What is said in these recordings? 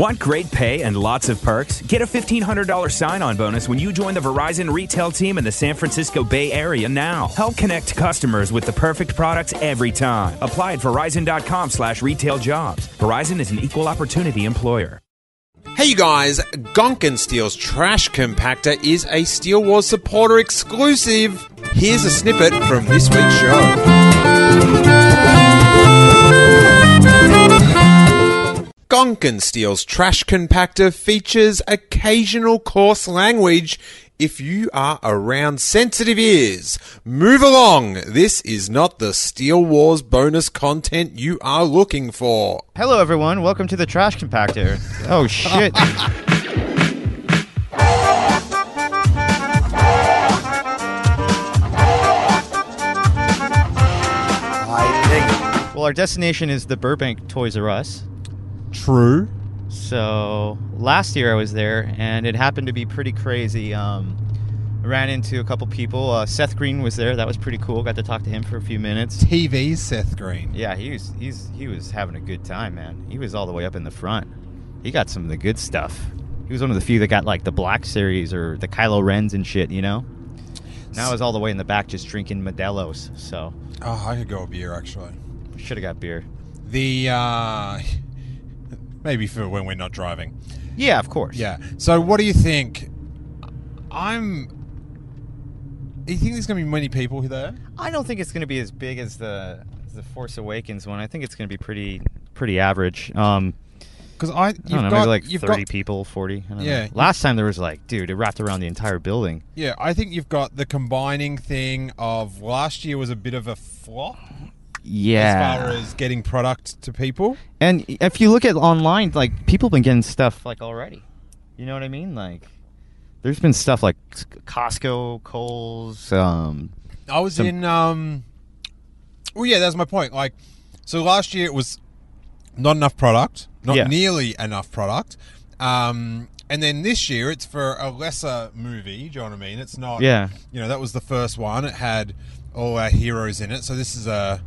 Want great pay and lots of perks? Get a $1,500 sign on bonus when you join the Verizon retail team in the San Francisco Bay Area now. Help connect customers with the perfect products every time. Apply at verizon.com slash retail jobs. Verizon is an equal opportunity employer. Hey you guys, Gonkin Steel's Trash Compactor is a Steel Wars supporter exclusive. Here's a snippet from this week's show. Gonkin Steel's Trash Compactor features occasional coarse language. If you are around sensitive ears, move along. This is not the Steel Wars bonus content you are looking for. Hello, everyone. Welcome to the Trash Compactor. Oh, shit. well, our destination is the Burbank Toys R Us. True. So last year I was there, and it happened to be pretty crazy. Um, I ran into a couple people. Uh, Seth Green was there. That was pretty cool. Got to talk to him for a few minutes. TV Seth Green. Yeah, he was he's he was having a good time, man. He was all the way up in the front. He got some of the good stuff. He was one of the few that got like the Black Series or the Kylo Rens and shit, you know. Now I was all the way in the back just drinking Modelo's. So Oh, I could go a beer actually. should have got beer. The uh maybe for when we're not driving. Yeah, of course. Yeah. So what do you think? I'm. Do you think there's going to be many people there? I don't think it's going to be as big as the as the Force Awakens one. I think it's going to be pretty pretty average. Um, Because I, I you've don't know, got, maybe like you've thirty got, people, forty. I don't Yeah. Know. Last time there was like, dude, it wrapped around the entire building. Yeah, I think you've got the combining thing of last year was a bit of a flop Yeah. as far as getting product to people. And if you look at online, like people have been getting stuff like already. You know what I mean? Like, there's been stuff like Costco, Kohl's. Um, I was Some- in. um Well, yeah, that's my point. Like, so last year it was not enough product, not Yeah. nearly enough product. Um, and then this year it's for a lesser movie. Do you know what I mean? It's not. Yeah. You know, that was the first one. It had all our heroes in it. So this is a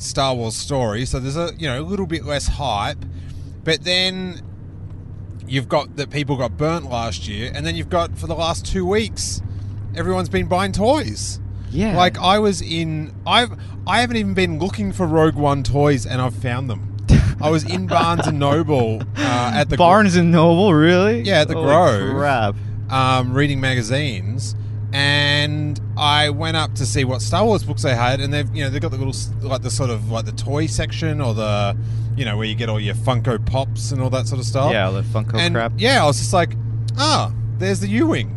Star Wars story. So there's a you know a little bit less hype, but then. You've got that people got burnt last year, and then you've got for the last two weeks, everyone's been buying toys. yeah. Like I was in, I've I haven't even been looking for Rogue One toys, and I've found them. I was in Barnes and Noble uh, at the Barnes and Noble, really? Yeah, at the Holy Grove. Crap. um, reading magazines, and I went up to see what Star Wars books they had, and they've you know they've got the little like the sort of like the toy section or the you know where you get all your Funko Pops and all that sort of stuff. Yeah, the Funko and crap. yeah, I was just like, ah, there's the U-wing,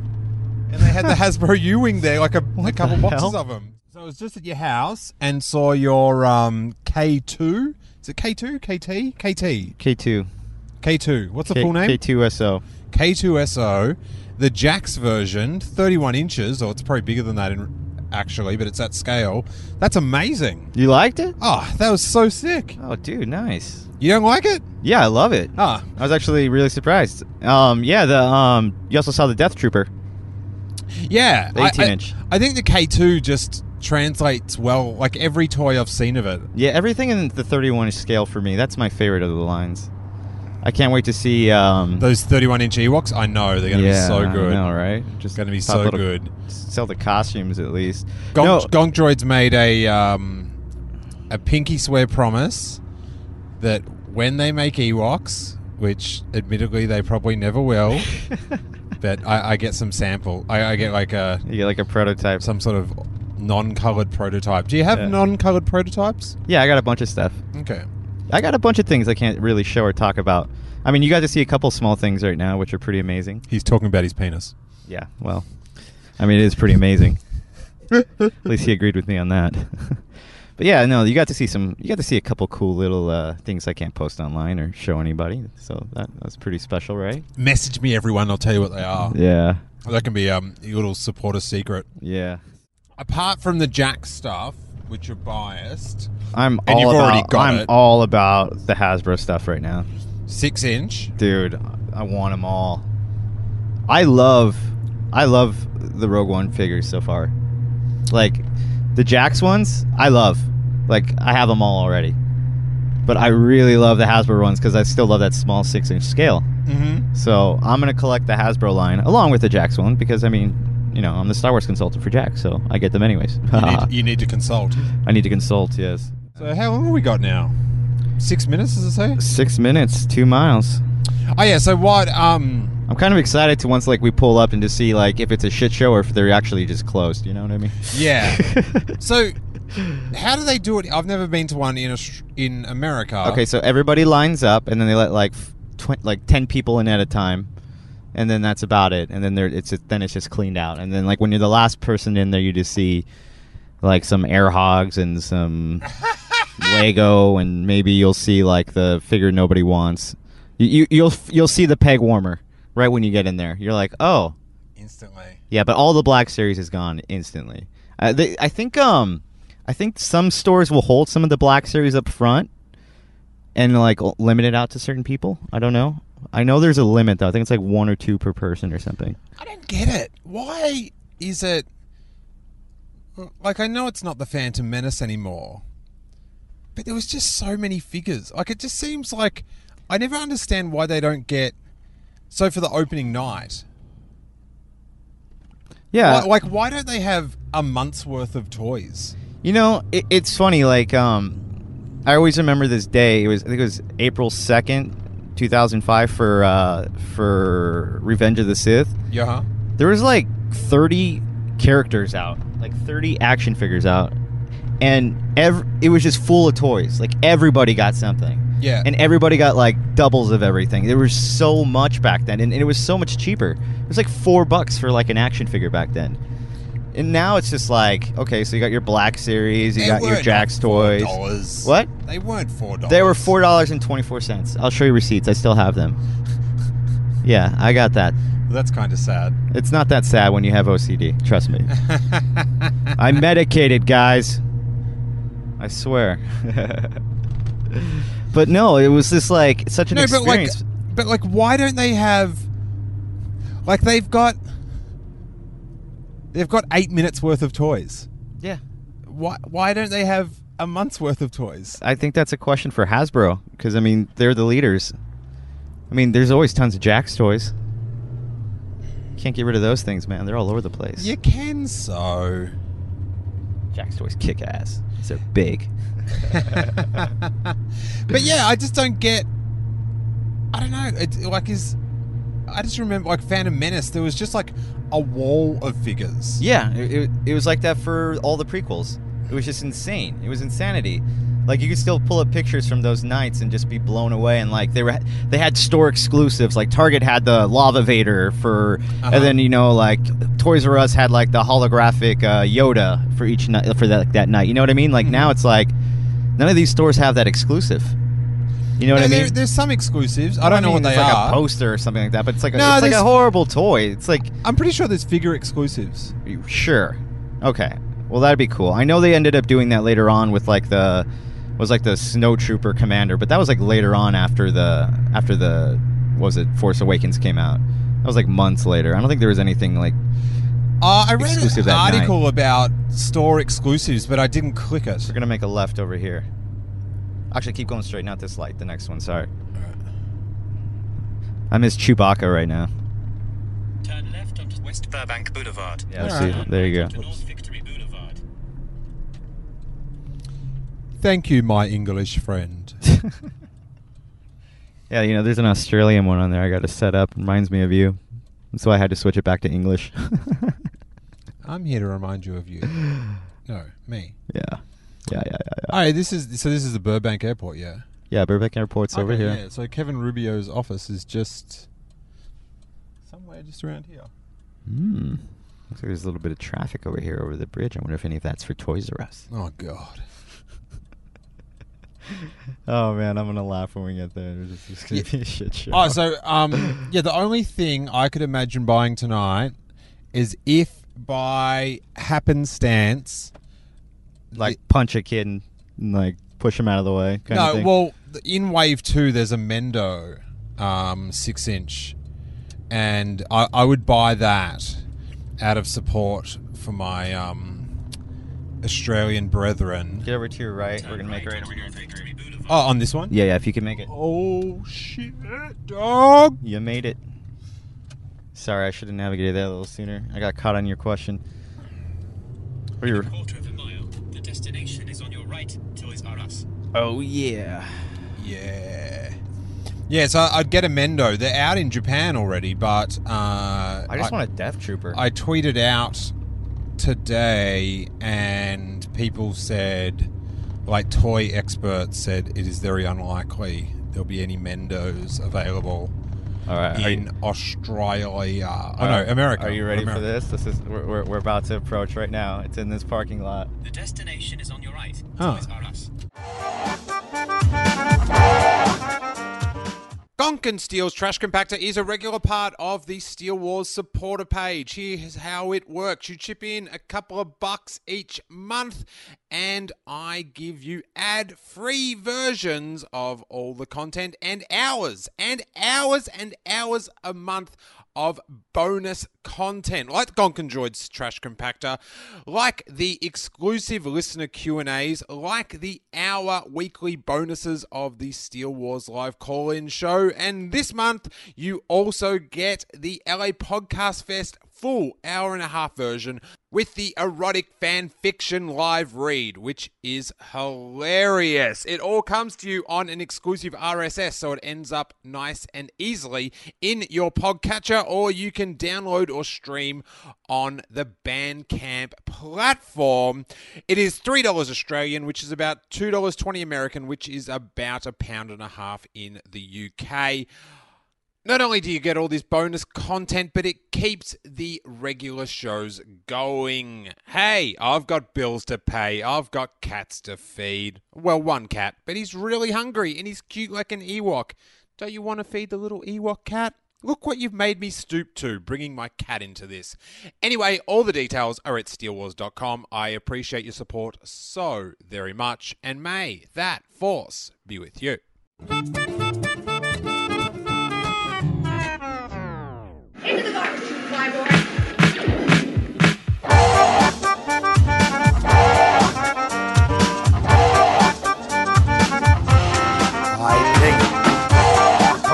and they had the Hasbro U-wing there, like a, a couple boxes hell? of them. So I was just at your house and saw your um, K2. Is it K2? KT? KT? K2. K2. What's the full name? K2SO. K2SO, the Jakks version, 31 inches, or it's probably bigger than that in, actually, but it's at scale. That's amazing. You liked it? Oh, that was so sick. Oh, dude, nice. You don't like it? Yeah, I love it. Ah, I was actually really surprised. Um, yeah, the um, you also saw the Death Trooper. yeah. The 18 I, inch. I think the K2 just translates well, like every toy I've seen of it. Yeah, everything in the 31 inch scale for me. That's my favorite of the lines. I can't wait to see. Um, Those 31 inch Ewoks, I know they're going to yeah, be so I good. know, right? Just Going to be so good. Sell the costumes at least. Gonk, no, Gonk Droids made a um, a pinky swear promise that when they make Ewoks, which admittedly they probably never will, but I, I get some sample. I, I get like a you get like a prototype. some sort of non-colored prototype. Do you have Yeah. non-colored prototypes? Yeah, I got a bunch of stuff. Okay. I got a bunch of things I can't really show or talk about. I mean, you got to see a couple small things right now, which are pretty amazing. He's talking about his penis. Yeah, well, I mean, it is pretty amazing. At least he agreed with me on that. But yeah, no, you got to see some. You got to see a couple cool little uh, things I can't post online or show anybody. So that that's pretty special, right? Message me, everyone. I'll tell you what they are. Yeah, That can be um, your little supporter secret. yeah. Apart from the Jack stuff, which are biased, I'm And all you've about, already got I'm it. all about the Hasbro stuff right now, six inch. dude. I want them all. I love, I love the Rogue One figures so far. Like the Jakks ones, I love. Like I have them all already, but I really love the Hasbro ones because I still love that small six inch scale. Mm-hmm. So I'm gonna collect the Hasbro line along with the Jakks one because I mean, you know, I'm the Star Wars consultant for Jakks, so I get them anyways. You need, you need to consult. I need to consult. Yes. So how long have we got now? Six minutes, does it say? Six minutes, two miles. Oh yeah. So what? Um. I'm kind of excited to once like we pull up and to see like if it's a shit show or if they're actually just closed. You know what I mean? Yeah. so how do they do it? I've never been to one in in America. Okay, so everybody lines up and then they let like tw- like ten people in at a time, and then that's about it. And then there it's just, then it's just cleaned out. And then like when you're the last person in there, you just see like some air hogs and some Lego, and maybe you'll see like the figure nobody wants. You, you you'll you'll see the peg warmer right when you get in there. You're like, oh. Instantly. Yeah, but all the Black Series is gone instantly. Uh, they, I think um, I think some stores will hold some of the Black Series up front and like limit it out to certain people. I don't know. I know there's a limit though. I think it's like one or two per person or something. I don't get it. Why is it? Like I know it's not the Phantom Menace anymore, but there was just so many figures. Like it just seems like I never understand why they don't get. So for the opening night, Yeah, Why- like why don't they have a month's worth of toys? You know, it, it's funny. Like, um, I always remember this day. It was I think it was April second, two thousand five, for uh, for Revenge of the Sith. Yeah. There was like thirty characters out, like thirty action figures out, and ev- it was just full of toys. Like everybody got something. Yeah. And everybody got like doubles of everything. There was so much back then, and, and it was so much cheaper. It was like four bucks for like an action figure back then. And now it's just like, okay, so you got your Black Series, you They got your weren't Jakks toys. $4. What? They weren't four dollars. They were four dollars and twenty four cents. I'll show you receipts. I still have them. Yeah, I got that. That's kind of sad. It's not that sad when you have OCD. Trust me. I'm medicated, guys. I swear. but no, it was just like such an no, but like, experience. but like, why don't they have? Like they've got, they've got eight minutes worth of toys. yeah. Why? Why don't they have a month's worth of toys? I think that's a question for Hasbro because I mean they're the leaders. I mean, there's always tons of Jakks toys. Can't get rid of those things, man. They're all over the place. You can so. Jakks toys kick ass. They're big. But yeah, I just don't get. I don't know. It like is. I just remember like Phantom Menace. There was just like a wall of figures. Yeah, it, it, it was like that for all the prequels. It was just insane. It was insanity. Like you could still pull up pictures from those nights and just be blown away. And like they were, they had store exclusives. Like Target had the Lava Vader for, Uh-huh. and then you know like Toys R Us had like the holographic uh, Yoda for each night for that that night. You know what I mean? Like now it's like none of these stores have that exclusive. You know what No, I there- mean? there's some exclusives. I don't know mean, what they like are. a poster or something like that, but it's like a, No, it's like a horrible toy. It's like I'm pretty sure there's figure exclusives. Sure. Okay. Well, that'd be cool. I know they ended up doing that later on with like the was like the Snow Trooper commander, but that was like later on after the after the what was it Force Awakens came out. That was like months later. I don't think there was anything like Uh, I read Exclusive an that article about store exclusives, but I didn't click it. we're gonna make a left over here. Actually, keep going straight, not this light. The next one. Sorry. I miss Chewbacca right now. Turn left onto West Burbank Boulevard. Yeah. Alright. See, there you go. To Thank you, my English friend. Yeah, you know, there's an Australian one on there I got to set up. Reminds me of you. So I had to switch it back to English. I'm here to remind you of you. No, me. Yeah. Yeah, yeah, yeah, yeah. All right, this is so. This is the Burbank Airport, yeah. Yeah, Burbank Airport's over here. Yeah, so Kevin Rubio's office is just somewhere just around here. Hmm. Looks like there's a little bit of traffic over here over the bridge. I wonder if any of that's for Toys R Us. Oh God. oh man, I'm gonna laugh when we get there. It's just gonna be a shit show. Oh, so um, yeah, the only thing I could imagine buying tonight is if by happenstance, like punch a kid and like push him out of the way. Kind of no, well, in Wave Two, there's a Mendo um, six inch, and I, I would buy that out of support for my um, Australian brethren. get over to your right. We're gonna make it right over here. Oh, on this one. Yeah, yeah. If you can make it, Oh shit, dog! you made it. Sorry, I should have navigated that a little sooner. I got caught on your question. Or your Quarter of a mile. The destination is on your right. Toys R Us. oh yeah. Yeah. Yeah, so I'd get a Mendo. They're out in Japan already, but uh, I just want a Death Trooper. I tweeted out today, and people said, like toy experts said, it is very unlikely there'll be any Mendos available All right. are in you- Australia. Oh no, America. Are you ready for this? This is we're, we're, we're about to approach right now. It's in this parking lot. The destination is on your right. Oh. Gonkin Steel's trash compactor is a regular part of the Steel Wars supporter page. Here's how it works you chip in a couple of bucks each month, and I give you ad free versions of all the content and hours and hours and hours a month of bonus content. Like the Gonkin Droids trash compactor, like the exclusive listener Q&As, like the hour weekly bonuses of the Steel Wars live call-in show, and this month you also get the LA Podcast Fest full hour and a half version with the erotic fan fiction live read, which is hilarious. It all comes to you on an exclusive RSS, so it ends up nice and easily in your podcatcher, or you can download or stream on the Bandcamp platform. It is $3 Australian, which is about $2.20 American, which is about a pound and a half in the UK. Not only do you get all this bonus content, but it keeps the regular shows going. Hey, I've got bills to pay. I've got cats to feed. Well, one cat, but he's really hungry and he's cute like an Ewok. Don't you want to feed the little Ewok cat? Look what you've made me stoop to, bringing my cat into this. Anyway, all the details are at steelwars.com. I appreciate your support so very much, and may that force be with you.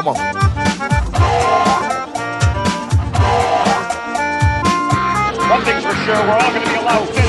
On. One thing's for sure, we're all going to be allowed